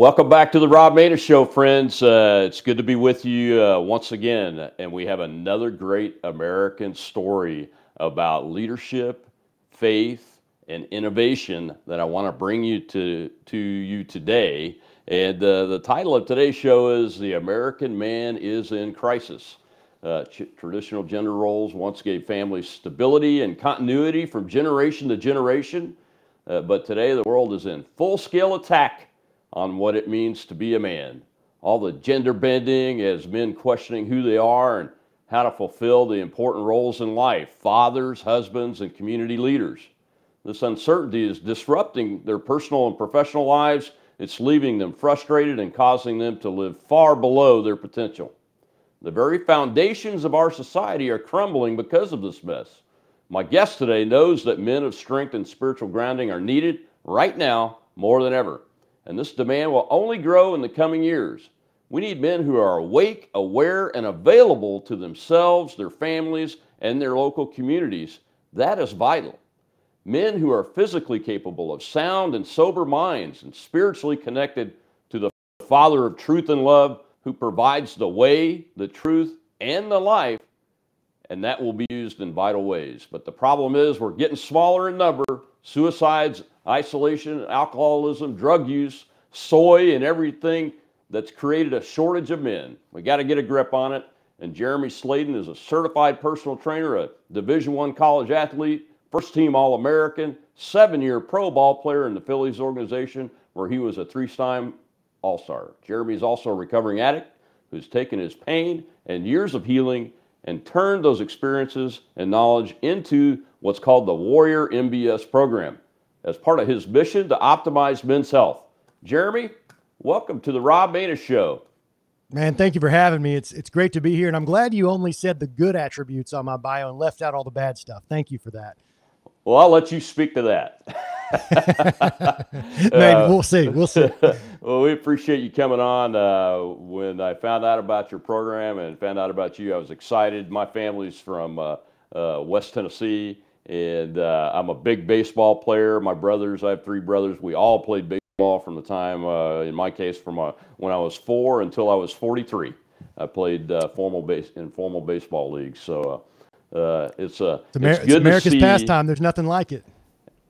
Welcome back to the Rob Maness Show, friends. Uh, it's good to be with you uh, once again. And we have another great American story about leadership, faith, and innovation that I want to bring you to, to you today. And uh, the title of today's show is The American Man is in Crisis. Uh, ch- traditional gender roles once gave families stability and continuity from generation to generation. Uh, but today the world is in full scale attack on what it means to be a man. All the gender bending as men questioning who they are and how to fulfill the important roles in life fathers, husbands, and community leaders. This uncertainty is disrupting their personal and professional lives. It's leaving them frustrated and causing them to live far below their potential. The very foundations of our society are crumbling because of this mess. My guest today knows that men of strength and spiritual grounding are needed right now more than ever and this demand will only grow in the coming years. We need men who are awake, aware, and available to themselves, their families, and their local communities. That is vital. Men who are physically capable of sound and sober minds and spiritually connected to the Father of truth and love who provides the way, the truth, and the life, and that will be used in vital ways. But the problem is we're getting smaller in number. Suicides isolation, alcoholism, drug use, soy, and everything that's created a shortage of men. We got to get a grip on it. And Jeremy Slayden is a certified personal trainer, a Division One college athlete, first team All American, seven year pro ball player in the Phillies organization, where he was a three time All Star. Jeremy is also a recovering addict who's taken his pain and years of healing and turned those experiences and knowledge into what's called the Warrior MBS program as part of his mission to optimize men's health. Jeremy, welcome to the Rob Maness Show. Man, thank you for having me. It's it's great to be here, and I'm glad you only said the good attributes on my bio and left out all the bad stuff. Thank you for that. Well, I'll let you speak to that. Maybe uh, we'll see. We'll see. well, we appreciate you coming on. Uh, when I found out about your program and found out about you, I was excited. My family's from uh, uh West Tennessee, and uh, I'm a big baseball player. My brothers, I have three brothers. We all played baseball from the time, uh, in my case, from uh, when I was four until I was 43. I played uh, formal base in formal baseball leagues. So uh, uh, it's a it's, Amer- it's, it's America's pastime. There's nothing like it.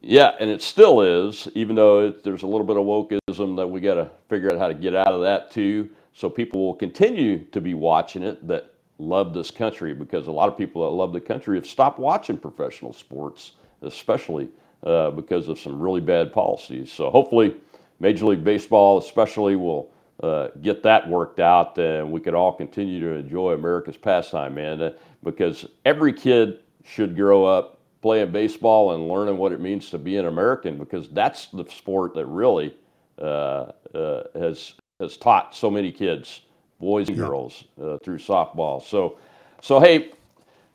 Yeah, and it still is, even though it, there's a little bit of wokeism that we got to figure out how to get out of that too. So people will continue to be watching it. That love this country because a lot of people that love the country have stopped watching professional sports, especially uh, because of some really bad policies. So hopefully, Major League Baseball, especially, will uh, get that worked out, and we could all continue to enjoy America's pastime, man. Uh, because every kid should grow up playing baseball and learning what it means to be an American, because that's the sport that really uh, uh, has has taught so many kids boys and girls uh, through softball. So, so hey,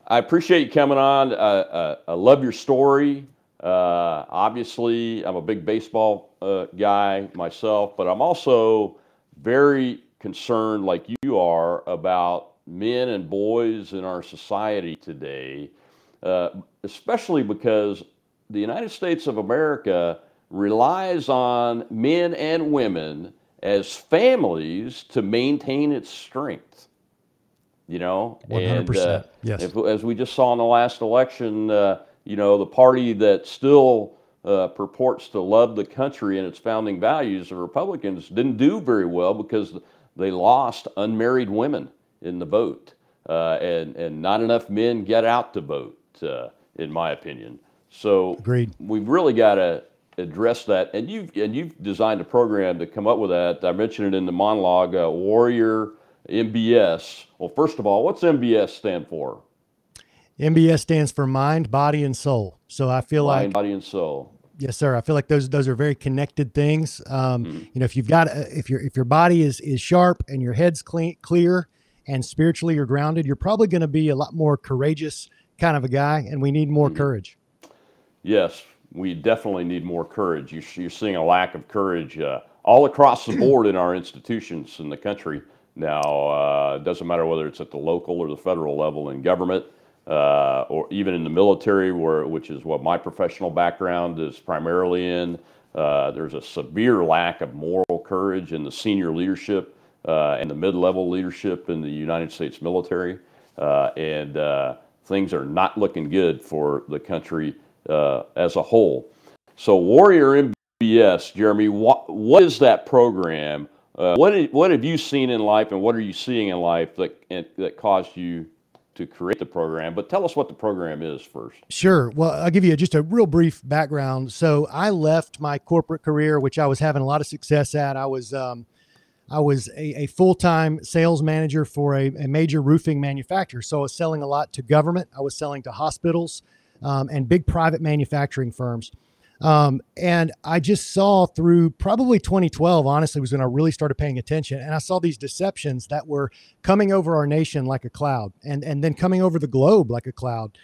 I appreciate you coming on. I love your story. Uh, obviously, I'm a big baseball uh, guy myself, but I'm also very concerned, like you are, about men and boys in our society today, uh, especially because the United States of America relies on men and women as families to maintain its strength. You know, 100%. and uh, yes. If, as we just saw in the last election, uh, you know, the party that still uh, purports to love the country and its founding values, the Republicans, didn't do very well because they lost unmarried women in the vote, uh, and and not enough men get out to vote, uh, in my opinion. So Agreed. we've really got to address that. And you've and you've designed a program to come up with that. I mentioned it in the monologue. Uh, Warrior MBS. Well, first of all, what's MBS stand for? MBS stands for mind, body, and soul. So I feel mind, like body, and soul. Yes, sir. I feel like those those are very connected things. Um, mm-hmm. You know, if you've got if your if your body is is sharp and your head's clean, clear, and spiritually you're grounded, you're probably going to be a lot more courageous kind of a guy. And we need more mm-hmm. courage. Yes, we definitely need more courage. You're, seeing a lack of courage uh, all across the board in our institutions in the country now. Uh, it doesn't matter whether it's at the local or the federal level in government, uh, or even in the military, where which is what my professional background is primarily in. Uh, there's a severe lack of moral courage in the senior leadership uh, and the mid-level leadership in the United States military, uh, and uh, things are not looking good for the country uh, as a whole. So, Warrior MBS, Jeremy, what what is that program? Uh, what what have you seen in life, and what are you seeing in life that that caused you to create the program, but tell us what the program is first. Sure. Well, I'll give you just a real brief background. So I left my corporate career, which I was having a lot of success at. I was um, I was a, a full time sales manager for a, a, major roofing manufacturer. So I was selling a lot to government. I was selling to hospitals um, and big private manufacturing firms. Um, and I just saw through probably 2012, honestly, was when I really started paying attention. And I saw these deceptions that were coming over our nation like a cloud and, and then coming over the globe like a cloud.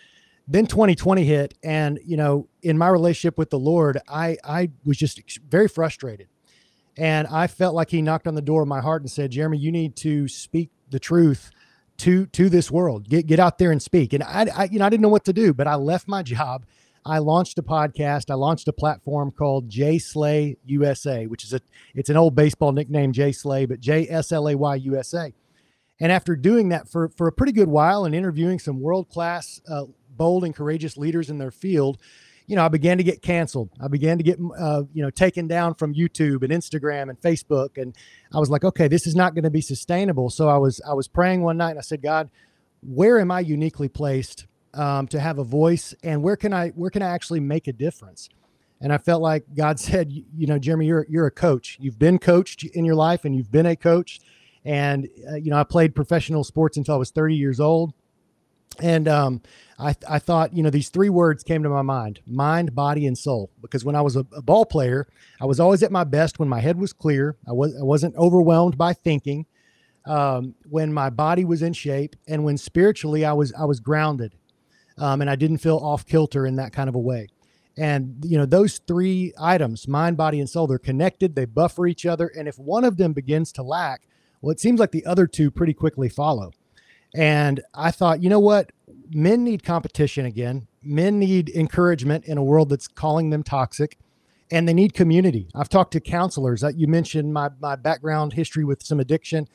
Then 2020 hit. And, you know, in my relationship with the Lord, I, I was just very frustrated. And I felt like he knocked on the door of my heart and said, Jeremy, you need to speak the truth to, to this world. Get, get out there and speak. And I, I, you know, I didn't know what to do, but I left my job I launched a podcast. I launched a platform called J Slay USA, which is a it's an old baseball nickname, J Slay, but J S L A Y USA. And after doing that for for a pretty good while and interviewing some world class, uh, bold and courageous leaders in their field, you know, I began to get canceled. I began to get uh, you know taken down from YouTube and Instagram and Facebook, and I was like, okay, this is not going to be sustainable. So I was I was praying one night and I said, God, where am I uniquely placed? um, to have a voice and where can I where can I actually make a difference? And I felt like God said, you, know, Jeremy, you're you're a coach. You've been coached in your life, and you've been a coach. And uh, you know, I played professional sports until I was 30 years old. And um, I, I thought, you know, these three words came to my mind mind, body, and soul. Because when I was a, a, ball player, I was always at my best when my head was clear. I, was, I wasn't overwhelmed by thinking. Um, when my body was in shape and when spiritually I was I was grounded um, and I didn't feel off kilter in that kind of a way. And you know those three items, mind, body, and soul, they're connected. They buffer each other, and if one of them begins to lack, well, it seems like the other two pretty quickly follow. And I thought, you know what? Men need competition again. Men need encouragement in a world that's calling them toxic, and they need community. I've talked to counselors. Uh, you mentioned my my background history with some addiction.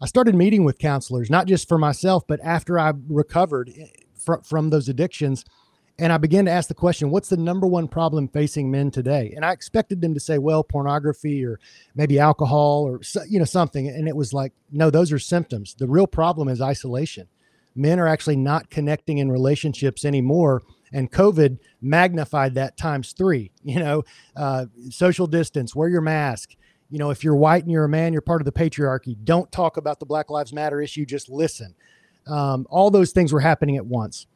I started meeting with counselors, not just for myself, but after I recovered eh, fr- from those addictions. And I began to ask the question, what's the number one problem facing men today? And I expected them to say, well, pornography or maybe alcohol or you know something. And it was like, no, those are symptoms. The real problem is isolation. Men are actually not connecting in relationships anymore. And COVID magnified that times three. You know, uh, social distance, wear your mask. You know, if you're white and you're a man, you're part of the patriarchy. Don't talk about the Black Lives Matter issue. Just listen. Um, all those things were happening at once.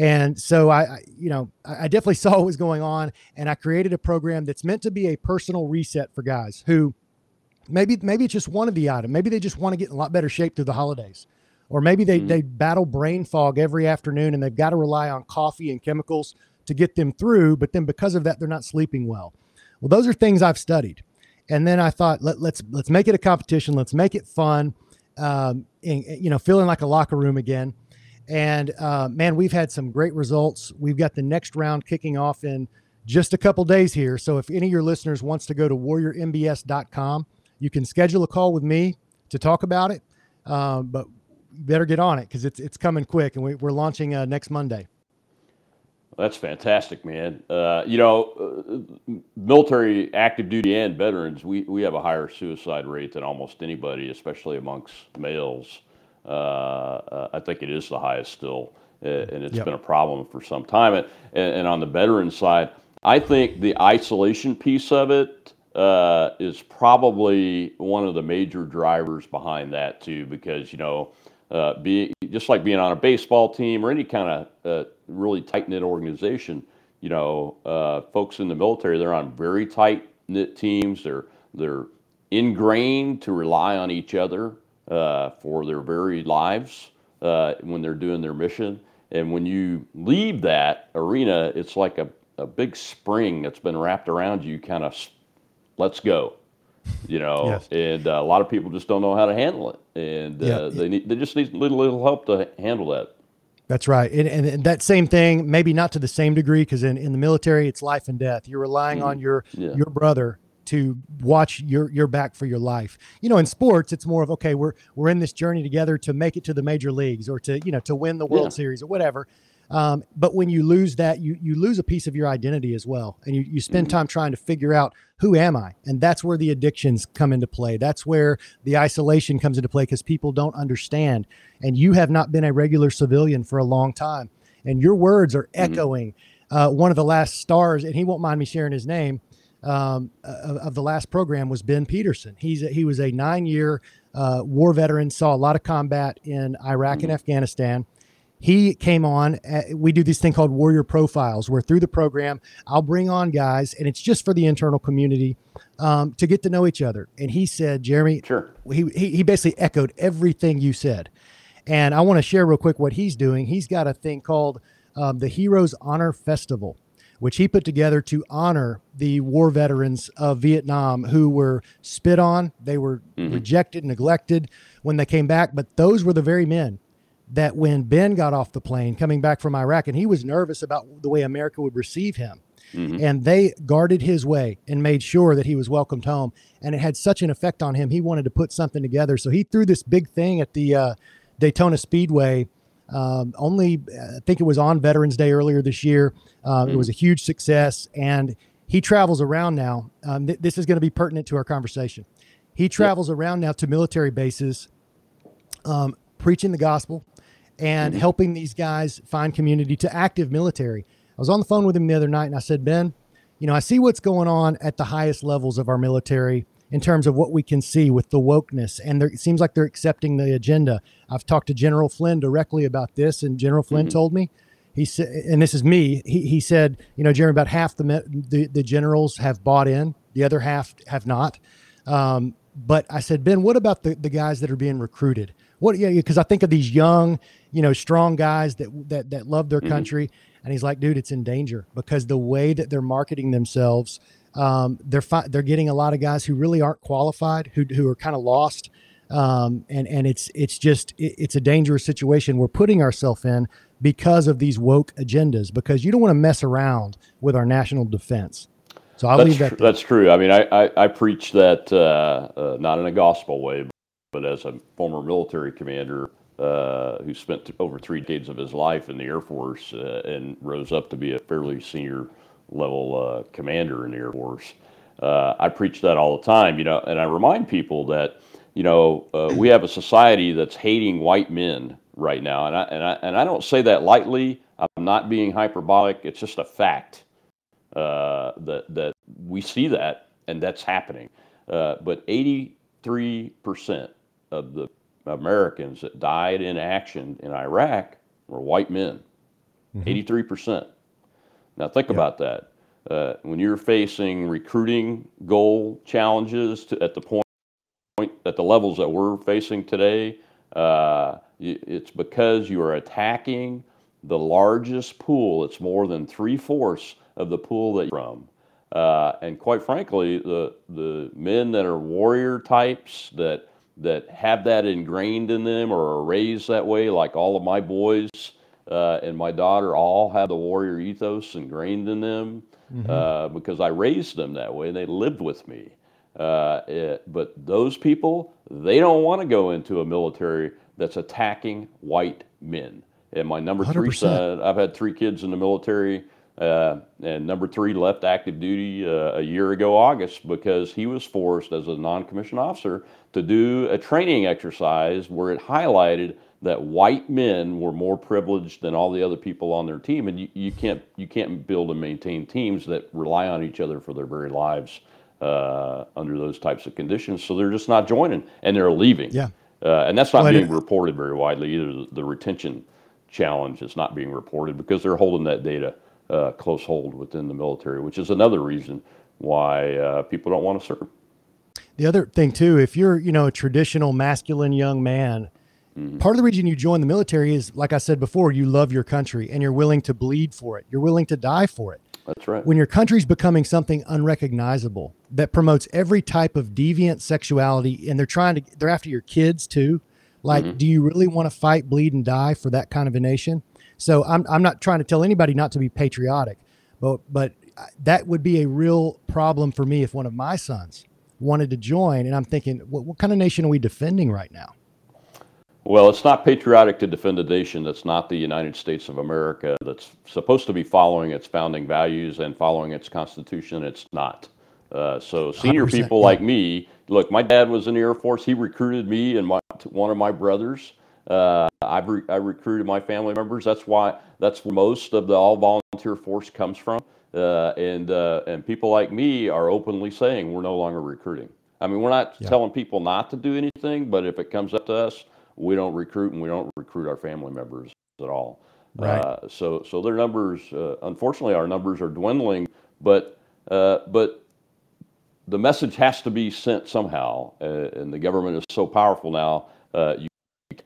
And so I, I, you know, I definitely saw what was going on, and I created a program that's meant to be a personal reset for guys who maybe maybe it's just one of the items. Maybe they just want to get in a lot better shape through the holidays, or maybe they mm-hmm. they battle brain fog every afternoon and they've got to rely on coffee and chemicals to get them through. But then because of that, they're not sleeping well. Well, those are things I've studied, and then I thought let, let's let's make it a competition. Let's make it fun um, in, you know, feeling like a locker room again. And uh, man, we've had some great results. We've got the next round kicking off in just a couple days here. So if any of your listeners wants to go to warriormbs.com, you can schedule a call with me to talk about it. Um, but better get on it because it's it's coming quick, and we, are launching uh, next Monday. That's fantastic, man. Uh, you know, uh, military, active duty, and veterans, we, we have a higher suicide rate than almost anybody, especially amongst males. Uh, I think it is the highest still, uh, and it's yep. been a problem for some time. And, and, on the veteran side, I think the isolation piece of it uh, is probably one of the major drivers behind that too, because you know uh, be just like being on a baseball team or any kind of uh, really tight knit organization. You know, uh, folks in the military they're on very tight knit teams. They're they're ingrained to rely on each other uh, for their very lives uh, when they're doing their mission. And when you leave that arena, it's like a, a big spring that's been wrapped around you. Kind of, let's go you know, yes. and uh, a lot of people just don't know how to handle it, and uh, they need they just need a little little help to handle that. That's right, and, and, and that same thing, maybe not to the same degree, because in, in the military it's life and death. You're relying mm-hmm. on your yeah. your brother to watch your your back for your life. You know, in sports, it's more of okay, we're we're in this journey together to make it to the major leagues or to you know to win the World yeah. Series or whatever. Um, but when you lose that, you you lose a piece of your identity as well, and you you spend mm-hmm. time trying to figure out who am I, and that's where the addictions come into play. That's where the isolation comes into play because people don't understand, and you have not been a regular civilian for a long time, and your words are mm-hmm. echoing. Uh, one of the last stars, and he won't mind me sharing his name. Um, of, of, the last program was Ben Peterson. He's a, he was a nine year uh, war veteran, saw a lot of combat in Iraq mm-hmm. and Afghanistan he came on. Uh, we do this thing called Warrior Profiles, where through the program, I'll bring on guys, and it's just for the internal community um, to get to know each other. And he said, Jeremy, sure. He, he, he basically echoed everything you said. And I want to share real quick what he's doing. He's got a thing called um, the Heroes Honor Festival, which he put together to honor the war veterans of Vietnam who were spit on, they were mm-hmm. rejected, neglected when they came back. But those were the very men that when Ben got off the plane coming back from Iraq, and he was nervous about the way America would receive him. Mm-hmm. And they guarded his way and made sure that he was welcomed home. And it had such an effect on him. He wanted to put something together. So he threw this big thing at the uh, Daytona Speedway. Um, only, I think it was on Veterans Day earlier this year. Um, mm-hmm. It was a huge success. And he travels around now. Um, th- this is going to be pertinent to our conversation. He travels yep. around now to military bases, um, preaching the gospel, and mm-hmm. helping these guys find community to active military. I was on the phone with him the other night and I said, Ben, you know, I see what's going on at the highest levels of our military in terms of what we can see with the wokeness. And there, it seems like they're accepting the agenda. I've talked to General Flynn directly about this, and General Flynn mm-hmm. told me, he said, and this is me, he, he said, you know, Jeremy, about half the, the, the generals have bought in, the other half have not. Um, but I said, Ben, what about the, the guys that are being recruited? What, yeah, because I think of these young, you know, strong guys that that that love their mm-hmm. country. And he's like, dude, it's in danger because the way that they're marketing themselves, um, they're fi- they're getting a lot of guys who really aren't qualified, who who are kind of lost, um, and and it's it's just it, it's a dangerous situation we're putting ourselves in because of these woke agendas. Because you don't want to mess around with our national defense. So I'll that's leave that. Tr- that's true. I mean, I I, I preach that uh, uh, not in a gospel way, but as a former military commander uh, who spent over three decades of his life in the Air Force uh, and rose up to be a fairly senior level uh, commander in the Air Force. Uh, I preach that all the time, you know, and I remind people that, you know, uh, we have a society that's hating white men right now, and I, and I and I don't say that lightly. I'm not being hyperbolic. It's just a fact that that we see that, and that's happening. but 83 percent of the Americans that died in action in Iraq were white men, mm-hmm. 83%. Now, think yeah. about that. Uh, when you're facing recruiting goal challenges to, at the point, point, at the levels that we're facing today, uh, it's because you are attacking the largest pool. It's more than three fourths of the pool that you're from. Uh, and quite frankly, the the men that are warrior types that that have that ingrained in them or are raised that way, like all of my boys uh, and my daughter all have the warrior ethos ingrained in them mm-hmm. uh, because I raised them that way and they lived with me. Uh, it, but those people, they don't want to go into a military that's attacking white men. And my number 100%. three son, I've had three kids in the military. Uh, and number three left active duty uh, a year ago, August, because he was forced as a non commissioned officer to do a training exercise where it highlighted that white men were more privileged than all the other people on their team. And you, you, can't, you can't build and maintain teams that rely on each other for their very lives uh, under those types of conditions. So they're just not joining and they're leaving. Yeah. Uh, and that's not well, being reported very widely either. The, the retention challenge is not being reported because they're holding that data uh, close hold within the military, which is another reason why uh, people don't want to serve. The other thing too, if you're you know a traditional masculine young man, mm-hmm. part of the reason you join the military is, like I said before, you love your country and you're willing to bleed for it. You're willing to die for it. That's right. When your country's becoming something unrecognizable that promotes every type of deviant sexuality, and they're trying to, they're after your kids too. Like, mm-hmm. do you really want to fight, bleed, and die for that kind of a nation? So I'm I'm not trying to tell anybody not to be patriotic, but but that would be a real problem for me if one of my sons wanted to join. And I'm thinking, what, what kind of nation are we defending right now? Well, it's not patriotic to defend a nation that's not the United States of America, that's supposed to be following its founding values and following its Constitution. It's not. Uh, so, senior people yeah. like me, look, my dad was in the Air Force. He recruited me and my, one of my brothers. Uh, I've re- I recruited my family members. That's why that's where most of the all volunteer force comes from. Uh, and uh, and people like me are openly saying we're no longer recruiting. I mean, we're not yeah. telling people not to do anything, but if it comes up to us, we don't recruit and we don't recruit our family members at all. Right. Uh, so so their numbers, uh, unfortunately, our numbers are dwindling. But uh, but the message has to be sent somehow, uh, and the government is so powerful now. you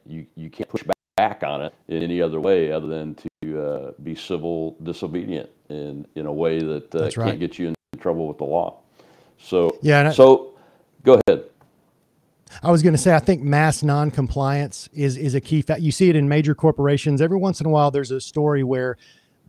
you you can't push back back on it in any other way other than to uh, be civil disobedient in in a way that uh, can't get you in trouble with the law. So yeah. so go ahead. I was going to say I think mass noncompliance is is a key fact. You see it in major corporations. Every once in a while, there's a story where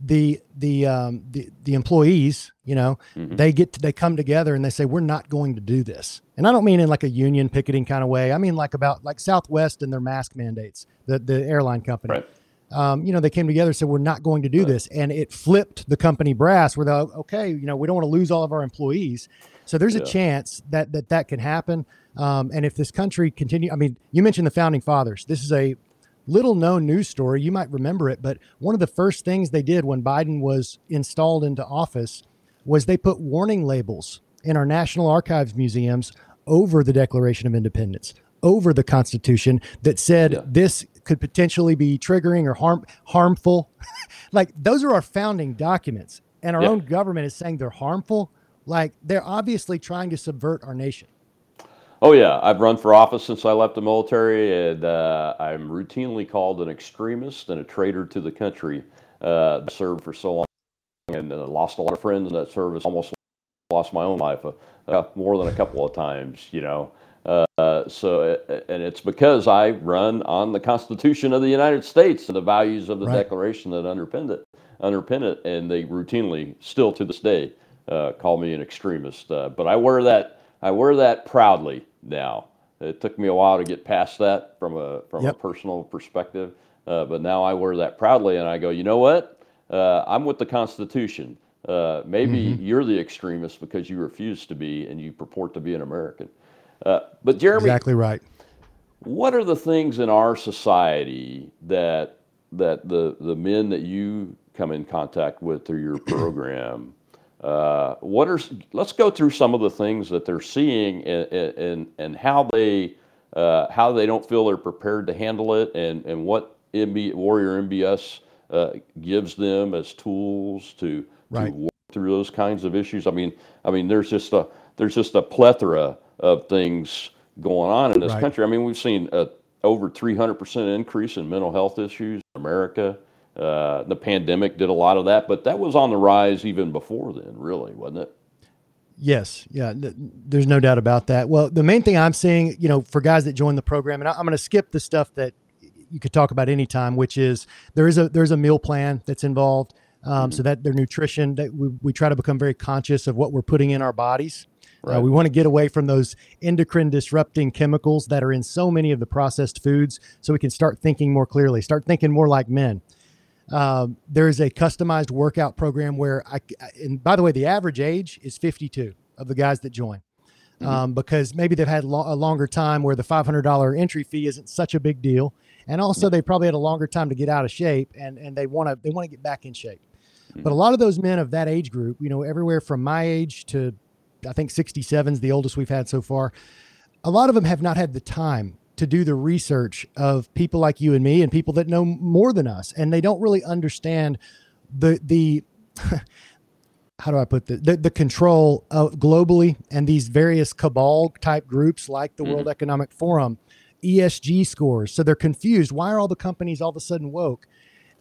the the um, the the employees, you know, mm-hmm. they get to, they come together and they say we're not going to do this. And I don't mean in like a union picketing kind of way. I mean like about like Southwest and their mask mandates, the the airline company. Right. Um, you know, they came together and said we're not going to do right. this, and it flipped the company brass. Where they're like, okay, you know, we don't want to lose all of our employees. So there's yeah. a chance that that that can happen. Um, and if this country continue, I mean, you mentioned the founding fathers. This is a little known news story. You might remember it, but one of the first things they did when Biden was installed into office was they put warning labels in our National Archives museums over the Declaration of Independence, over the Constitution that said yeah. this could potentially be triggering or harm harmful. like those are our founding documents, and our yeah. own government is saying they're harmful. Like they're obviously trying to subvert our nation. Oh yeah, I've run for office since I left the military, and uh, I'm routinely called an extremist and a traitor to the country. Uh, I served for so long and uh, lost a lot of friends in that service. Almost lost my own life uh, more than a couple of times, you know. Uh, so, uh, and it's because I run on the Constitution of the United States and the values of the right. Declaration that underpin it, underpin it, and they routinely, still to this day, call me an extremist. but I wear that I wear that proudly now. It took me a while to get past that from a from yep. a personal perspective, uh, but now I wear that proudly, and I go, you know what? Uh, I'm with the Constitution. Uh, maybe mm-hmm. you're the extremist because you refuse to be and you purport to be an American. Uh, but Jeremy, exactly right. What are the things in our society that that the the men that you come in contact with through your program uh, what are let's go through some of the things that they're seeing and and, and how they uh, how they don't feel they're prepared to handle it and and what MB, Warrior MBS uh, gives them as tools to, right. to work through those kinds of issues. I mean, I mean, there's just a there's just a plethora of things going on in this right. country. I mean, we've seen a over 300% increase in mental health issues in America. Uh, the pandemic did a lot of that, but that was on the rise even before then, really, wasn't it? Yes, yeah, there's no doubt about that. Well, the main thing I'm seeing, you know, for guys that join the program, and I'm going to skip the stuff that you could talk about anytime, which is there is a there's a meal plan that's involved, um, mm-hmm. so that their nutrition that we, we try to become very conscious of what we're putting in our bodies. Right. Uh, we want to get away from those endocrine disrupting chemicals that are in so many of the processed foods, so we can start thinking more clearly, start thinking more like men. Um, there's a customized workout program where I, and by the way, the average age is 52 of the guys that join. Mm-hmm. Um, because maybe they've had lo- a longer time where the $500 entry fee isn't such a big deal, and also they probably had a longer time to get out of shape, and and they want to they want to get back in shape. Mm-hmm. But a lot of those men of that age group, you know, everywhere from my age to I think 67 is the oldest we've had so far. A lot of them have not had the time to do the research of people like you and me and people that know more than us and they don't really understand the the how do I put the, the, the control of globally and these various cabal type groups like the mm-hmm. World Economic Forum, ESG scores. So they're confused. Why are all the companies all of a sudden woke?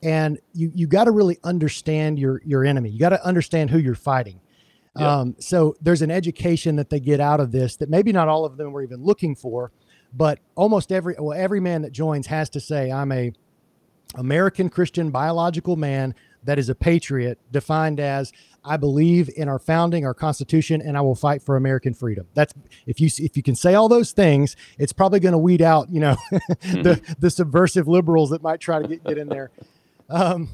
And you you got to really understand your your enemy. You got to understand who you're fighting. Yeah. Um, so there's an education that they get out of this that maybe not all of them were even looking for, but almost every well every man that joins has to say i'm a american christian biological man that is a patriot, defined as I believe in our founding, our Constitution, and I will fight for American freedom. That's if you if you can say all those things, it's probably going to weed out, you know, mm-hmm. the the subversive liberals that might try to get, get in there. Um,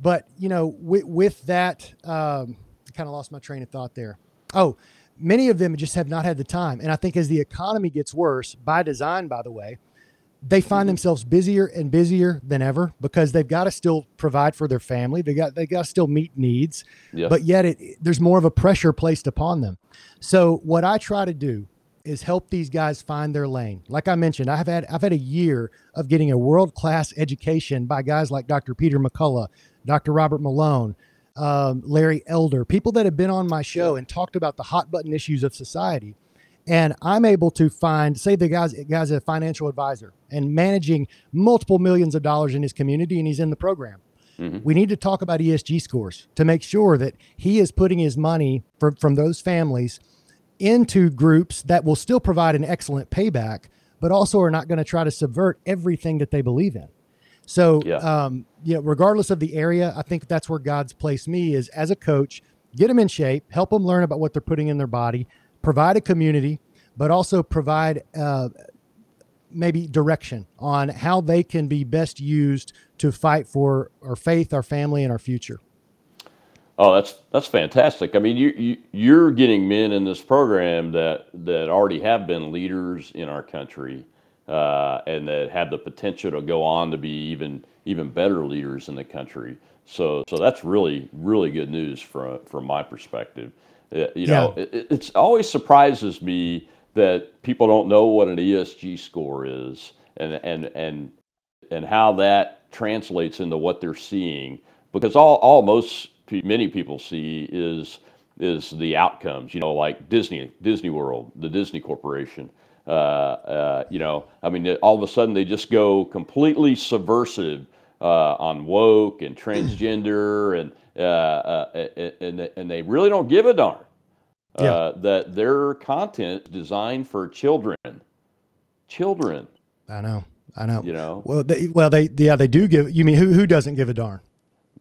but you know, with, with that, um, I kind of lost my train of thought there. Oh, many of them just have not had the time, and I think as the economy gets worse, by design, by the way, they find mm-hmm. themselves busier and busier than ever because they've got to still provide for their family. They got they got to still meet needs, yeah. but yet it, there's more of a pressure placed upon them. So what I try to do is help these guys find their lane. Like I mentioned, I've had I've had a year of getting a world class education by guys like Dr. Peter McCullough, Dr. Robert Malone, um, Larry Elder, people that have been on my show and talked about the hot button issues of society and I'm able to find, say, the guy's guy's a financial advisor and managing multiple millions of dollars in his community, and he's in the program. Mm-hmm. We need to talk about ESG scores to make sure that he is putting his money for, from those families into groups that will still provide an excellent payback, but also are not going to try to subvert everything that they believe in. So, yeah. Um, you know, regardless of the area, I think that's where God's placed me is as a coach, get them in shape, help them learn about what they're putting in their body, provide a community, but also provide uh, maybe direction on how they can be best used to fight for our faith, our family, and our future. Oh, that's that's fantastic. I mean, you, you you're getting men in this program that that already have been leaders in our country, and that have the potential to go on to be even even better leaders in the country. So so that's really really good news from from my perspective. Uh, you know, yeah. it, it's always surprises me that people don't know what an ESG score is and and and and how that translates into what they're seeing because all all most many people see is is the outcomes you know like disney disney world the disney corporation uh, uh, you know i mean all of a sudden they just go completely subversive uh, on woke and transgender and uh, uh, and and they really don't give a darn yeah. Uh, that their content designed for children. Children. I know. I know. You know. Well, they, well, they yeah they do give. You mean who who doesn't give a darn?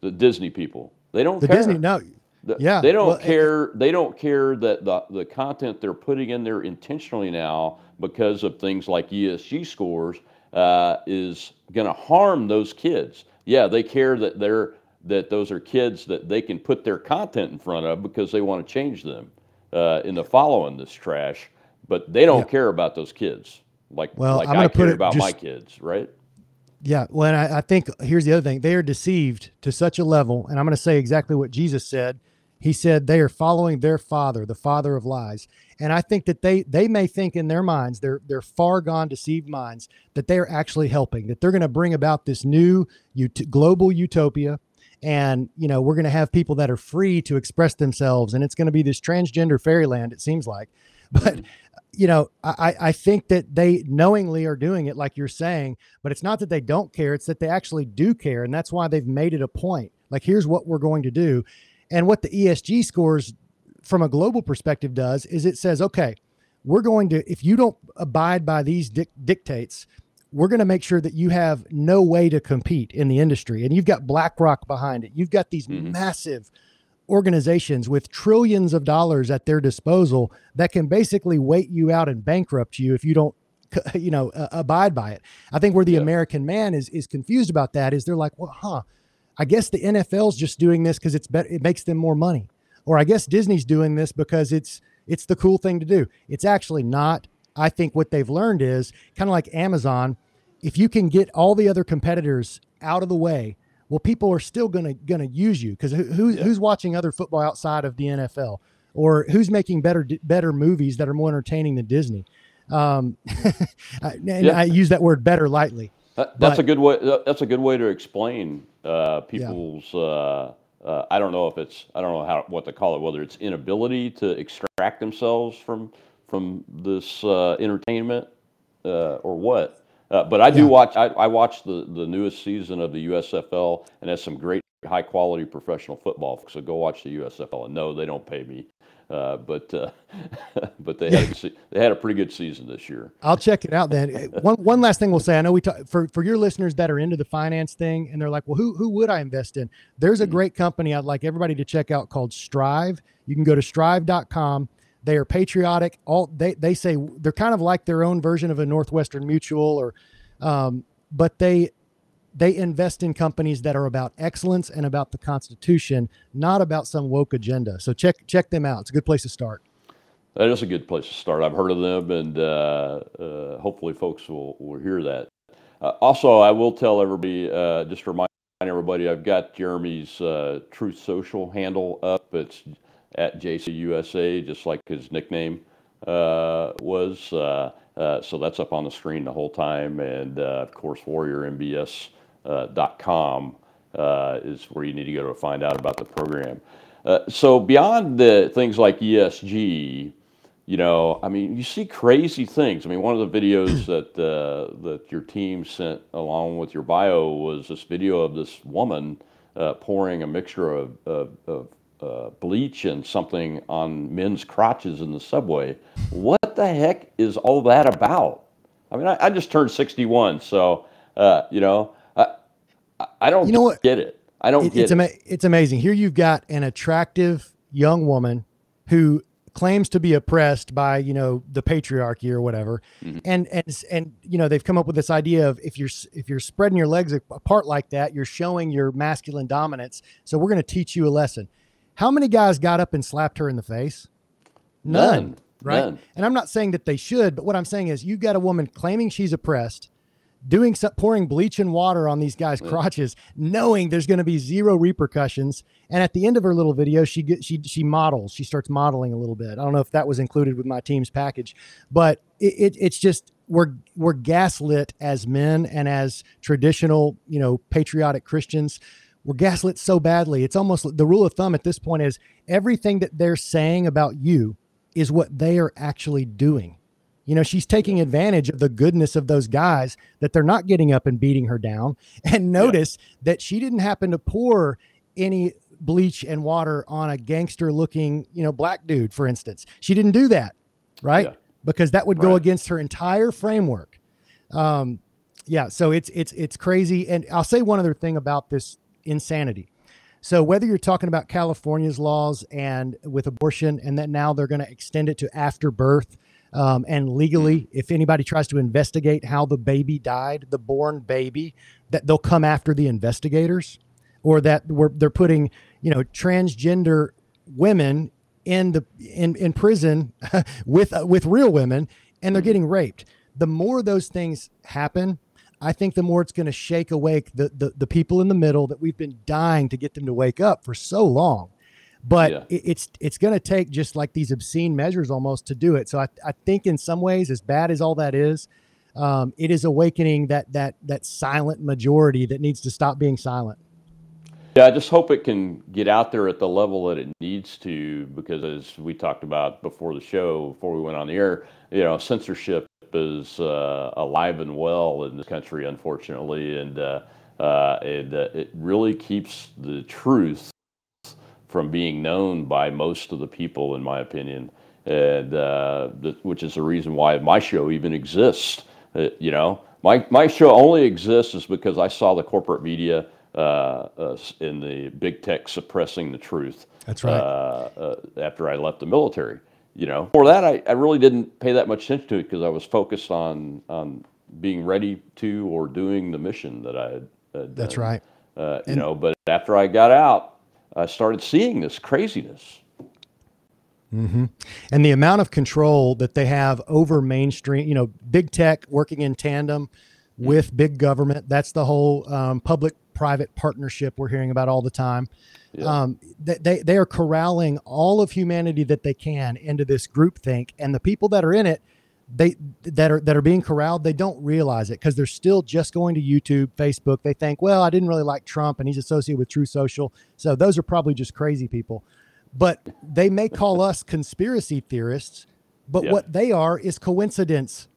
The Disney people. They don't. The care. Disney no. The, yeah. They don't well, care. It, they don't care that the the content they're putting in there intentionally now because of things like ESG scores uh, is going to harm those kids. Yeah, they care that they're that those are kids that they can put their content in front of because they want to change them uh, in the following this trash, but they don't yeah. care about those kids like well, like I'm I care about just, my kids, right? Yeah. Well, I, I think here's the other thing: they are deceived to such a level, and I'm going to say exactly what Jesus said. He said they are following their father, the father of lies. And I think that they they may think in their minds, their their far gone deceived minds, that they are actually helping, that they're going to bring about this new ut- global utopia and you know we're going to have people that are free to express themselves and it's going to be this transgender fairyland it seems like but mm-hmm. you know i i think that they knowingly are doing it like you're saying but it's not that they don't care it's that they actually do care and that's why they've made it a point like here's what we're going to do and what the esg scores from a global perspective does is it says okay we're going to if you don't abide by these dictates we're going to make sure that you have no way to compete in the industry. And you've got BlackRock behind it. You've got these mm-hmm. massive organizations with trillions of dollars at their disposal that can basically wait you out and bankrupt you if you don't you know uh, abide by it. I think where the yeah. American man is is confused about that is they're like, "Well, huh, I guess the NFL's just doing this cuz it's better it makes them more money." Or I guess Disney's doing this because it's it's the cool thing to do. It's actually not. I think what they've learned is kind of like Amazon. If you can get all the other competitors out of the way, well, people are still gonna gonna use you because who, who's who's watching other football outside of the NFL, or who's making better better movies that are more entertaining than Disney? Um, and yeah. I use that word better lightly. That, that's but, a good way. That's a good way to explain uh, people's. Yeah. Uh, uh, I don't know if it's. I don't know how what to call it. Whether it's inability to extract themselves from from this uh, entertainment uh, or what. Uh, but I do yeah. watch. I, I watch the the newest season of the USFL, and has some great high quality professional football. So go watch the USFL. And no, they don't pay me. Uh, but uh, but they had a, they had a pretty good season this year. I'll check it out then. one one last thing we'll say. I know we talk, for for your listeners that are into the finance thing and they're like, well, who who would I invest in? There's a mm-hmm. great company I'd like everybody to check out called Strive. You can go to strive.com. They are patriotic. All they they say they're kind of like their own version of a Northwestern Mutual or, um, but they they invest in companies that are about excellence and about the Constitution, not about some woke agenda. So check check them out. It's a good place to start. That is a good place to start. I've heard of them, and uh, uh, hopefully, folks will, will hear that. Uh, also, I will tell everybody, uh, just remind everybody, I've got Jeremy's uh, Truth Social handle up. It's at JSlayUSA, just like his nickname uh, was. so that's up on the screen the whole time. And of course, Warrior MBS .com uh, is where you need to go to find out about the program. Uh, so beyond the things like ESG, you know, I mean, you see crazy things. I mean, one of the videos that uh, that your team sent along with your bio was this video of this woman uh, pouring a mixture of, of, of uh, bleach and something on men's crotches in the subway. What the heck is all that about? I mean, I, I just turned 61, so you know, I don't you know what? get it. I don't it, get it's it. It's amazing. Here you've got an attractive young woman who claims to be oppressed by you know the patriarchy or whatever mm-hmm. and and and you know they've come up with this idea of if you're if you're spreading your legs apart like that you're showing your masculine dominance so we're going to teach you a lesson how many guys got up and slapped her in the face none, none right none. and i'm not saying that they should but what i'm saying is you've got a woman claiming she's oppressed doing some, pouring bleach and water on these guys' crotches, knowing there's going to be zero repercussions. And at the end of her little video, she get, she she models. She starts modeling a little bit. I don't know if that was included with my team's package, but it, it, it's just we're we're gaslit as men and as traditional, you know, patriotic Christians. We're gaslit so badly. It's almost the rule of thumb at this point is everything that they're saying about you is what they are actually doing. You know, she's taking advantage of the goodness of those guys that they're not getting up and beating her down. And notice yeah. that she didn't happen to pour any bleach and water on a gangster looking, you know, black dude, for instance. She didn't do that, right? Yeah. Because that would right. go against her entire framework. Um, yeah, so it's it's it's crazy. And I'll say one other thing about this insanity. So whether you're talking about California's laws and with abortion, and that now they're going to extend it to after birth, um, and legally, mm-hmm. if anybody tries to investigate how the baby died, the born baby, that they'll come after the investigators, or that we're, they're putting, you know, transgender women in the in in prison with uh, with real women, and they're mm-hmm. getting raped. The more those things happen, I think the more it's going to shake awake the, the the people in the middle that we've been dying to get them to wake up for so long but yeah. it, it's it's going to take just like these obscene measures almost to do it. So I, I think in some ways, as bad as all that is, um, it is awakening that that that silent majority that needs to stop being silent. Yeah, I just hope it can get out there at the level that it needs to, because as we talked about before the show, before we went on the air, you know, censorship is uh, alive and well in this country, unfortunately, and uh, uh, and uh, it really keeps the truth from being known by most of the people, in my opinion, and uh, which is the reason why my show even exists. Uh, you know, my my show only exists is because I saw the corporate media uh, uh in the big tech suppressing the truth. That's right. Uh, uh, after I left the military, you know, for that I, I really didn't pay that much attention to it because I was focused on on being ready to or doing the mission that I had. had That's right. you and, know, but after I got out, I started seeing this craziness. Mm-hmm. And the amount of control that they have over mainstream, you know, big tech working in tandem with big government. That's the whole um, public private partnership we're hearing about all the time. Yeah. Um, they, they are corralling all of humanity that they can into this group think, and the people that are in it they that are that are being corralled they don't realize it because they're still just going to youtube facebook they think well i didn't really like trump and he's associated with true Social so those are probably just crazy people but they may call us conspiracy theorists but yeah. what they are is coincidence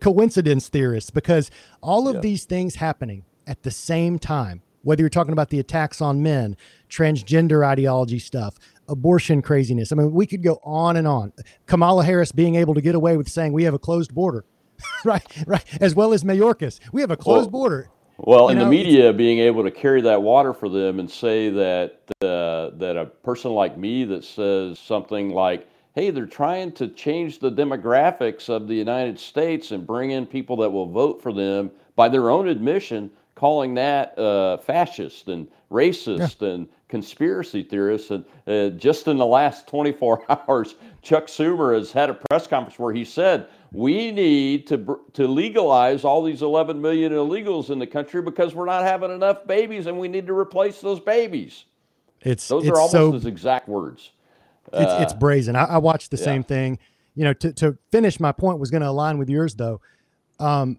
coincidence theorists because all of yeah. these things happening at the same time whether you're talking about the attacks on men transgender ideology stuff abortion craziness. I mean, we could go on and on. Kamala Harris being able to get away with saying we have a closed border, right? Right. As well as Mayorkas, we have a closed well, border. Well, in the media being able to carry that water for them and say that uh, that a person like me that says something like, "Hey, they're trying to change the demographics of the United States and bring in people that will vote for them," by their own admission, calling that uh, fascist and racist yeah. and conspiracy theorists. And uh, just in the last 24 hours, Chuck Schumer has had a press conference where he said we need to to legalize all these 11 million illegals in the country because we're not having enough babies and we need to replace those babies. It's those it's are almost so, his exact words. It's, uh, it's brazen. I, I watched the yeah. same thing. You know, to, to finish my point was going to align with yours though. Um,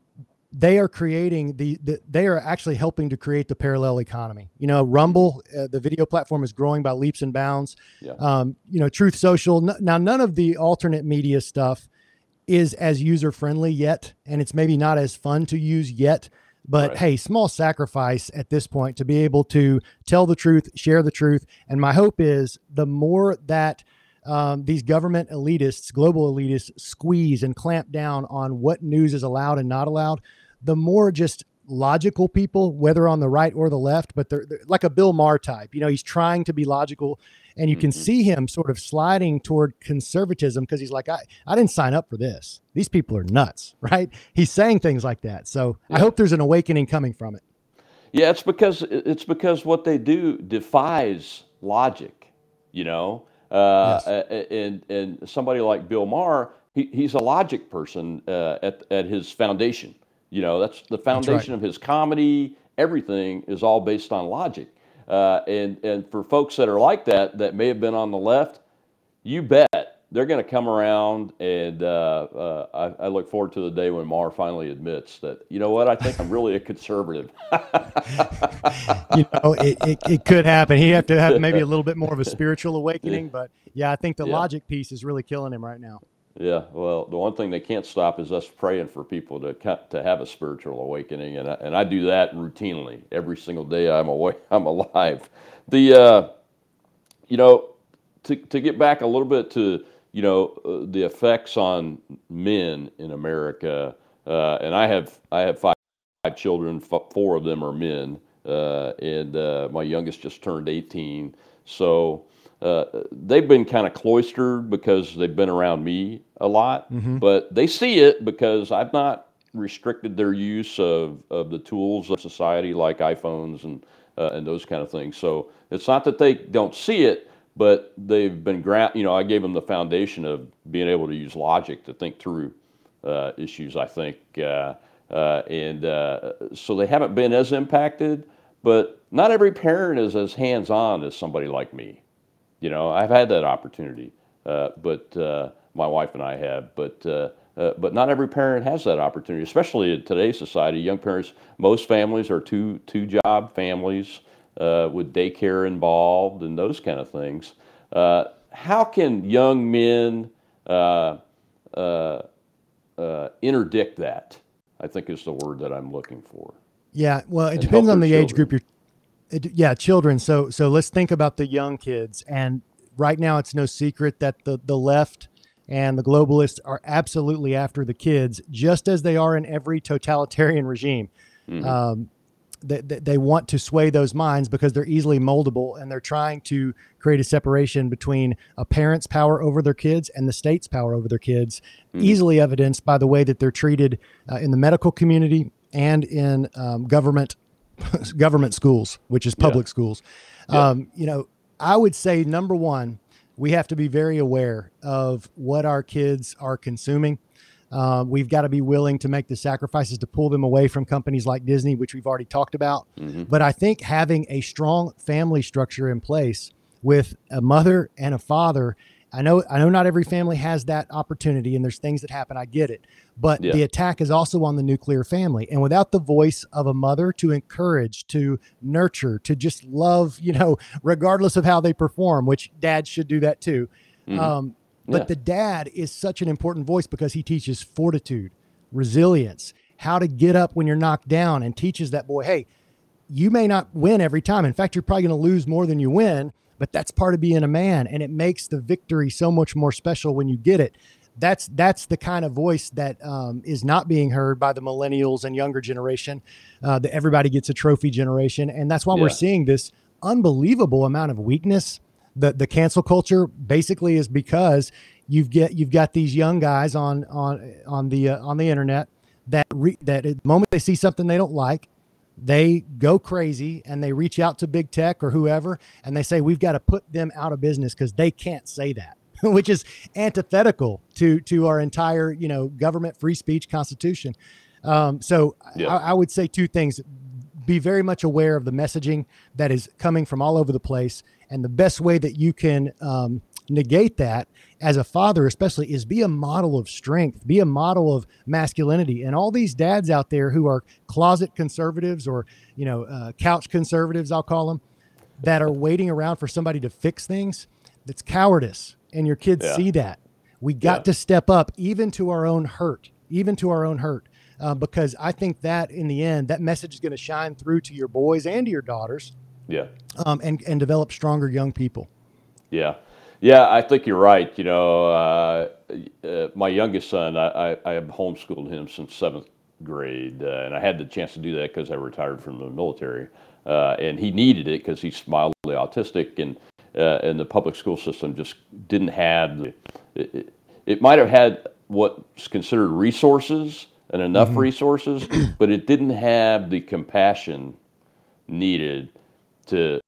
they are creating the, the, they are actually helping to create the parallel economy you know rumble uh, the video platform is growing by leaps and bounds yeah. um, you know truth social now none of the alternate media stuff is as user friendly yet and it's maybe not as fun to use yet but right. hey small sacrifice at this point to be able to tell the truth share the truth and my hope is the more that um, these government elitists global elitists squeeze and clamp down on what news is allowed and not allowed the more just logical people, whether on the right or the left, but they're, they're, like a Bill Maher type. You know, he's trying to be logical, and you can mm-hmm. see him sort of sliding toward conservatism because he's like, I, I didn't sign up for this. These people are nuts, right? He's saying things like that. So yeah. I hope there's an awakening coming from it. Yeah, it's because it's because what they do defies logic, you know. Uh, yes. and and somebody like Bill Maher, he, he's a logic person uh, at at his foundation you know, that's the foundation that's right. of his comedy. Everything is all based on logic. Uh, and and for folks that are like that, that may have been on the left, you bet they're going to come around. And uh, uh, I, I, look forward to the day when Maher finally admits that, you know what, I think I'm really a conservative. you know, it, it, it, could happen. He have to have maybe a little bit more of a spiritual awakening. But yeah, I think the yeah. logic piece is really killing him right now. Yeah, well, the one thing they can't stop is us praying for people to to have a spiritual awakening, and I, and I do that routinely every single day I'm away, I'm alive. The uh, you know to to get back a little bit to you know uh, the effects on men in America, uh, and I have I have five, five children, four of them are men, uh, and uh, my youngest just turned 18, so uh, they've been kind of cloistered because they've been around me a lot, mm-hmm. but they see it because I've not restricted their use of, of the tools of society like iPhones and uh, and those kind of things. So it's not that they don't see it, but they've been gra- you know I gave them the foundation of being able to use logic to think through uh, issues. I think uh, uh and uh, so they haven't been as impacted, but not every parent is as hands on as somebody like me. You know, I've had that opportunity, uh, but uh, my wife and I have, but uh, uh, but not every parent has that opportunity, especially in today's society. Young parents, most families are two two job families uh, with daycare involved and those kind of things. Uh, how can young men interdict that? I think is the word that I'm looking for. Yeah, well, it depends on the children. age group you're it, yeah, children. So so let's think about the young kids. And right now, it's no secret that the the left and the globalists are absolutely after the kids, just as they are in every totalitarian regime. Mm-hmm. Um, they, they want to sway those minds because they're easily moldable and they're trying to create a separation between a parent's power over their kids and the state's power over their kids, mm-hmm. easily evidenced by the way that they're treated uh, in the medical community and in um, government government schools, which is public yeah. schools. Yeah. Um, you know, I would say number one, we have to be very aware of what our kids are consuming. Uh, we've got to be willing to make the sacrifices to pull them away from companies like Disney, which we've already talked about. Mm-hmm. But I think having a strong family structure in place with a mother and a father I know I know not every family has that opportunity and there's things that happen. I get it. But yeah. the attack is also on the nuclear family. And without the voice of a mother to encourage, to nurture, to just love, you know, regardless of how they perform, which dads should do that too. Mm-hmm. Um, but yeah. the dad is such an important voice because he teaches fortitude, resilience, how to get up when you're knocked down, and teaches that boy, hey, you may not win every time. In fact, you're probably going to lose more than you win but that's part of being a man, and it makes the victory so much more special when you get it. That's that's the kind of voice that um, is not being heard by the millennials and younger generation. Uh, that everybody gets a trophy generation, and that's why yeah. we're seeing this unbelievable amount of weakness. The the cancel culture basically is because you've get you've got these young guys on on on the uh, on the internet that re, that the moment they see something they don't like they go crazy and they reach out to big tech or whoever and they say we've got to put them out of business because they can't say that which is antithetical to to our entire you know government free speech constitution um, so yeah. I, I would say two things be very much aware of the messaging that is coming from all over the place and the best way that you can um, negate that as a father especially is be a model of strength be a model of masculinity. And all these dads out there who are closet conservatives or you know uh, couch conservatives i'll call them that are waiting around for somebody to fix things that's cowardice. And your kids yeah. see that. We got yeah. to step up even to our own hurt even to our own hurt uh, because i think that in the end that message is going to shine through to your boys and to your daughters yeah. um, and and develop stronger young people. Yeah yeah, I think you're right. You know, uh, uh, my youngest son, I, I, I, have homeschooled him since seventh grade, uh, and I had the chance to do that because I retired from the military, uh, and he needed it because he's mildly autistic, and uh, and the public school system just didn't have. The, it, it might have had what's considered resources and enough mm-hmm. resources, but it didn't have the compassion needed to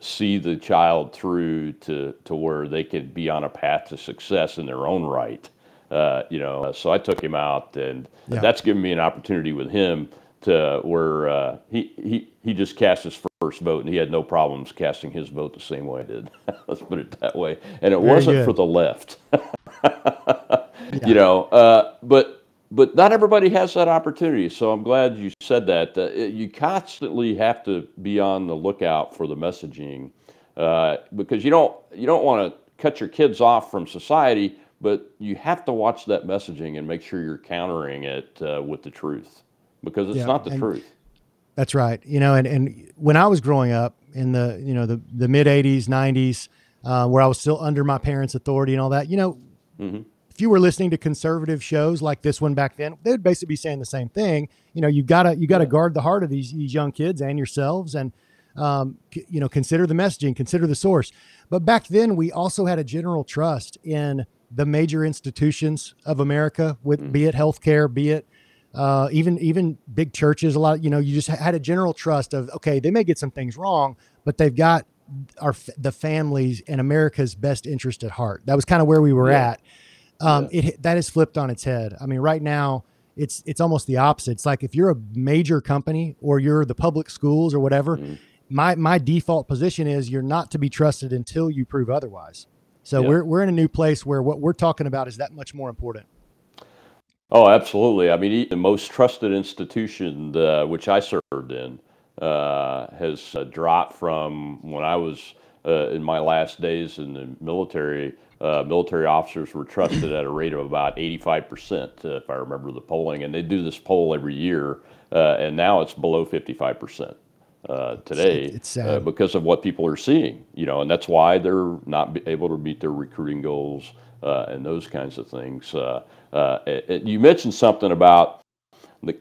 see the child through to, to where they could be on a path to success in their own right. Uh, you know, so I took him out, and yeah. that's given me an opportunity with him to where uh, he, he he just cast his first vote, and he had no problems casting his vote the same way I did. Let's put it that way. And it Very wasn't good. for the left, yeah. you know. Uh, but but not everybody has that opportunity. So I'm glad you said that. Uh, you constantly have to be on the lookout for the messaging uh, because you don't you don't want to cut your kids off from society, but you have to watch that messaging and make sure you're countering it uh, with the truth because it's yeah, not the truth. That's right. You know, and, and when I was growing up in the you know the the mid '80s, '90s, uh, where I was still under my parents' authority and all that, you know. Mm-hmm if you were listening to conservative shows like this one back then, they would basically be saying the same thing. You know, you gotta you gotta guard the heart of these these young kids and yourselves, and um, c- you know, consider the messaging, consider the source. But back then, we also had a general trust in the major institutions of America, with mm. be it healthcare, be it uh, even even big churches. A lot, you know, you just had a general trust of okay, they may get some things wrong, but they've got our the families and America's best interest at heart. That was kind of where we were yeah. at um, yeah. it that is flipped on its head. I mean, right now it's it's almost the opposite. It's like if you're a major company or you're the public schools or whatever, mm. my my default position is you're not to be trusted until you prove otherwise. So yeah. we're we're in a new place where what we're talking about is that much more important. Oh, absolutely. I mean, the most trusted institution, uh, which I served in, uh, has uh, dropped from when I was uh, in my last days in the military uh, military officers were trusted at a rate of about 85%, uh, if I remember the polling. And they do this poll every year, uh, and now it's below 55% uh, today it's uh, because of what people are seeing. You know, and that's why they're not able to meet their recruiting goals uh, and those kinds of things. It, you mentioned something about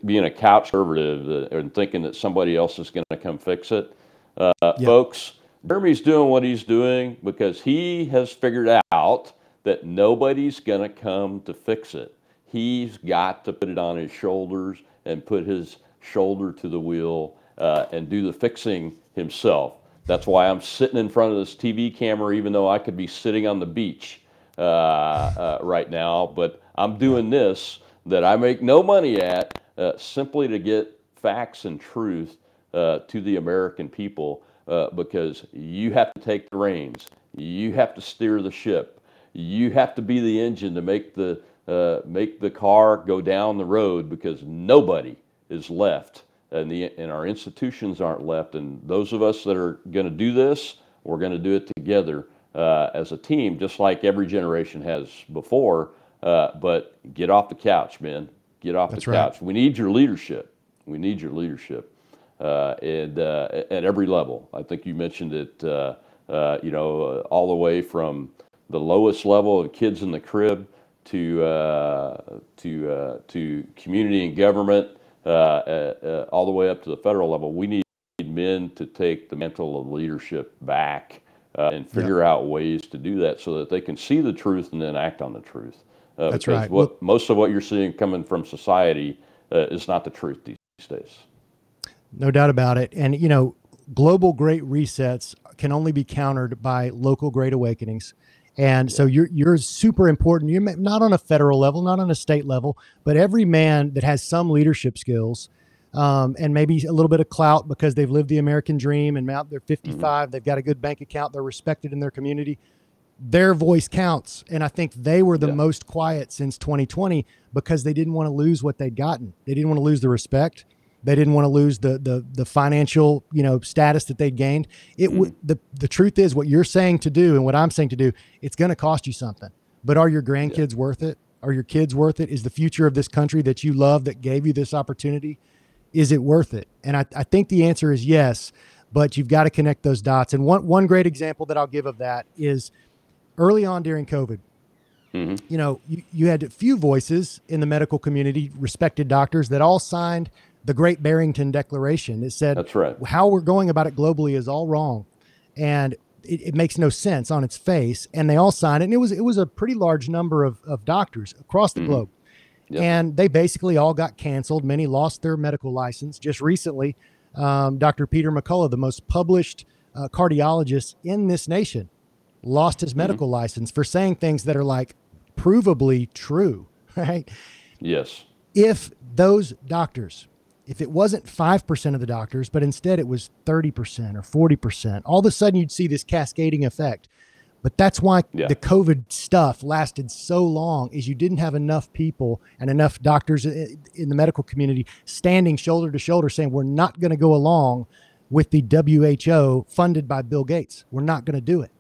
being a couch conservative and thinking that somebody else is going to come fix it. Yep. Folks, Jeremy's doing what he's doing because he has figured out that nobody's going to come to fix it. He's got to put it on his shoulders and put his shoulder to the wheel uh, and do the fixing himself. That's why I'm sitting in front of this TV camera, even though I could be sitting on the beach uh, uh, right now. But I'm doing this that I make no money at uh, simply to get facts and truth uh, to the American people uh, because you have to take the reins, you have to steer the ship, you have to be the engine to make the uh, make the car go down the road because nobody is left. And the and our institutions aren't left. And those of us that are going to do this we're going to do it together uh, as a team just like every generation has before. Uh, but get off the couch man. Get off That's the couch. Right. we need your leadership. We need your leadership and uh, at every level. I think you mentioned it uh, uh, you know, uh, all the way from the lowest level of kids in the crib to uh, to uh, to community and government, uh, uh, all the way up to the federal level. We need men to take the mantle of leadership back and figure out ways to do that so that they can see the truth and then act on the truth. That's right. What, well, most of what you're seeing coming from society is not the truth these days. No doubt about it. And you know, global great resets can only be countered by local great awakenings. And so you're you're super important. You're not on a federal level, not on a state level, but every man that has some leadership skills um, and maybe a little bit of clout because they've lived the American dream and now they're 55, mm-hmm. they've got a good bank account, they're respected in their community. Their voice counts. And I think they were the yeah. most quiet since 2020 because they didn't want to lose what they'd gotten. They didn't want to lose the respect. They didn't want to lose the the the financial you know status that they'd gained. It mm. the the truth is what you're saying to do and what I'm saying to do. It's going to cost you something. But are your grandkids yeah. worth it? Are your kids worth it? Is the future of this country that you love that gave you this opportunity? Is it worth it? And I, I think the answer is yes. But you've got to connect those dots. And one one great example that I'll give of that is early on during COVID. Mm-hmm. You know, you, you had a few voices in the medical community, respected doctors that all signed the Great Barrington Declaration. It said that's right. How we're going about it globally is all wrong, and it, it, makes no sense on its face. And they all signed it, and it was it was a pretty large number of, of doctors across the mm-hmm. globe, yep. and they basically all got canceled. Many lost their medical license. Just recently, um, Dr. Peter McCullough, the most published uh, cardiologist in this nation, lost his mm-hmm. medical mm-hmm. license for saying things that are like provably true. Right? Yes. If those doctors if it wasn't 5% of the doctors, but instead it was 30% or 40%, all of a sudden you'd see this cascading effect. But that's why yeah. the COVID stuff lasted so long is you didn't have enough people and enough doctors eh, eh, in the medical community standing shoulder to shoulder saying, we're not going to go along with the WHO funded by Bill Gates. We're not going to do it.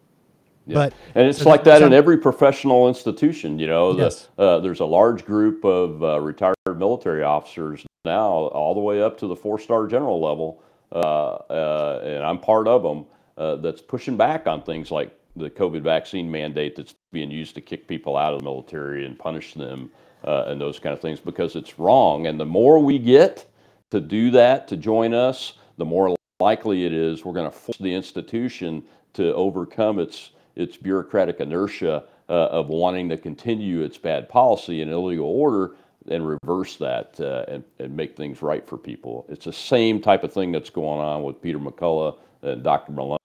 Yeah. But and it's so like that, in every professional institution. You know, yes. uh, there's a large group of uh, retired military officers now, all the way up to the four-star general level, uh, uh, and I'm part of them. Uh, that's pushing back on things like the COVID vaccine mandate that's being used to kick people out of the military and punish them uh, and those kind of things because it's wrong. And the more we get to do that, to join us, the more likely it is we're going to force the institution to overcome its its bureaucratic inertia uh, of wanting to continue its bad policy and illegal order and reverse that uh, and, and make things right for people. It's the same type of thing that's going on with Peter McCullough and Dr. Malone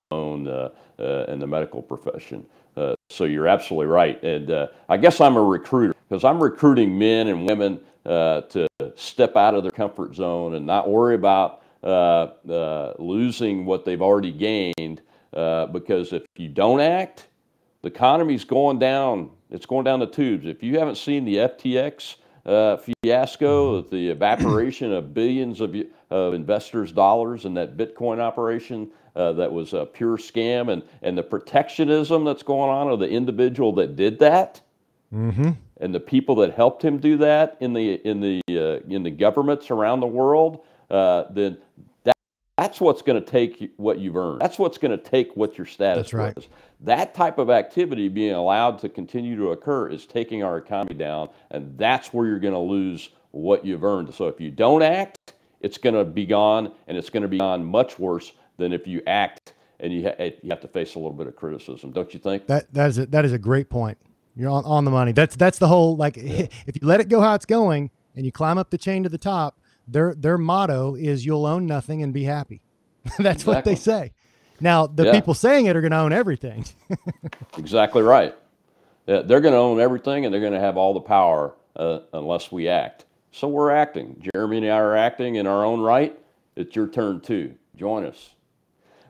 uh, uh, and the medical profession. Uh, so you're absolutely right. And uh, I guess I'm a recruiter because I'm recruiting men and women uh, to step out of their comfort zone and not worry about losing what they've already gained. Because if you don't act, the economy's going down. It's going down the tubes. If you haven't seen the FTX, uh, fiasco, mm-hmm. the evaporation of billions of, of investors' dollars in that Bitcoin operation uh, that was a pure scam, and, and the protectionism that's going on of the individual that did that, mm-hmm. and the people that helped him do that in the in the uh, in the governments around the world, uh, then that that's what's going to take what you've earned. That's what's going to take what your status that's right. was. That type of activity being allowed to continue to occur is taking our economy down, and that's where you're going to lose what you've earned. So if you don't act, it's going to be gone, and it's going to be gone much worse than if you act and you, ha- you have to face a little bit of criticism, don't you think? That that is a, that is a great point. You're on, on the money. That's that's the whole like yeah. if you let it go how it's going and you climb up the chain to the top, their their motto is you'll own nothing and be happy. that's exactly. what they say. Now, the yeah. people saying it are going to own everything. exactly right. They're going to own everything and they're going to have all the power uh, unless we act. So we're acting. Jeremy and I are acting in our own right. It's your turn too. Join us.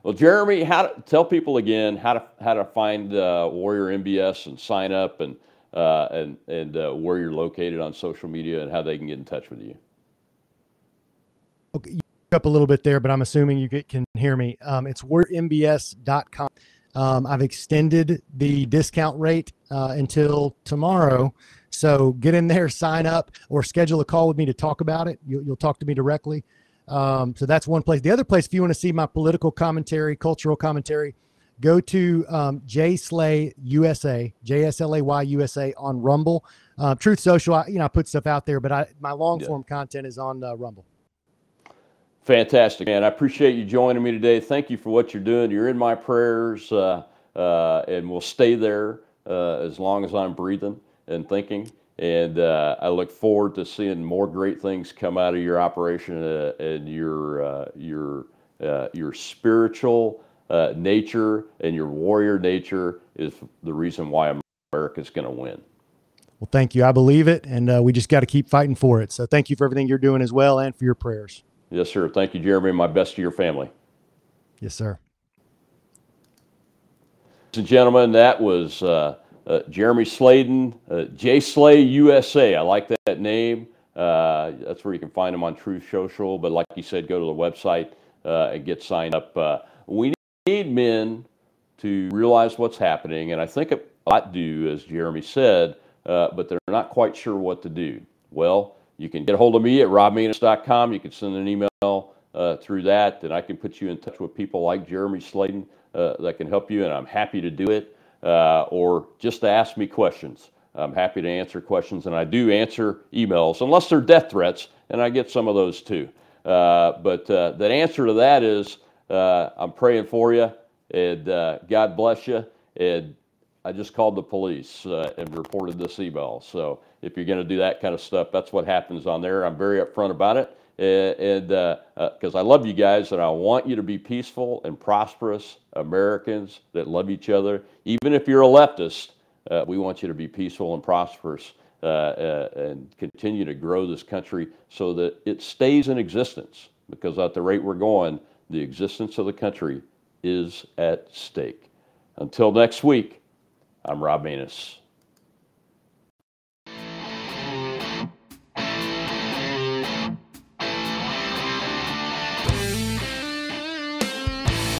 Well, Jeremy, how to, tell people again how to how to find uh, Warrior MBS and sign up and uh, and and uh, where you're located on social media and how they can get in touch with you. Okay, up a little bit there, but I'm assuming you get, can hear me. Um, it's warriormbs.com. Um, I've extended the discount rate uh, until tomorrow. So get in there, sign up, or schedule a call with me to talk about it. You, will talk to me directly. Um, so that's one place. The other place, if you want to see my political commentary, cultural commentary, go to um, J Slay USA, J S L A Y USA on Rumble. Uh, Truth Social, I, you know, I put stuff out there, but I, my long form yeah. content is on uh, Rumble. Fantastic, man. I appreciate you joining me today. Thank you for what you're doing. You're in my prayers, uh, uh and we'll stay there uh, as long as I'm breathing and thinking. And uh, I look forward to seeing more great things come out of your operation and your your your spiritual nature and your warrior nature is the reason why America's going to win. Well, thank you. I believe it, and uh, we just got to keep fighting for it. So, thank you for everything you're doing as well, and for your prayers. Yes, sir. Thank you, Jeremy. My best to your family. Yes, sir. Ladies and gentlemen, that was uh, uh, Jeremy Slayden, uh, JSlayUSA. I like that name. Uh, that's where you can find him on Truth Social. But like you said, go to the website uh, and get signed up. Uh, we need men to realize what's happening, and I think a lot do, as Jeremy said uh, but they're not quite sure what to do. Well, you can get a hold of me at robmaness.com. You can send an email uh, through that, and I can put you in touch with people like Jeremy Slayden uh, that can help you, and I'm happy to do it. Uh, or just to ask me questions. I'm happy to answer questions, and I do answer emails, unless they're death threats, and I get some of those too. Uh, but uh, the answer to that is I'm praying for you, and God bless you, and I just called the police uh, and reported this email. So if you're going to do that kind of stuff, that's what happens on there. I'm very upfront about it, and because uh, uh, I love you guys, and I want you to be peaceful and prosperous Americans that love each other. Even if you're a leftist, uh, we want you to be peaceful and prosperous. Uh, uh, and continue to grow this country so that it stays in existence. Because at the rate we're going, the existence of the country is at stake. Until next week, I'm Rob Maness.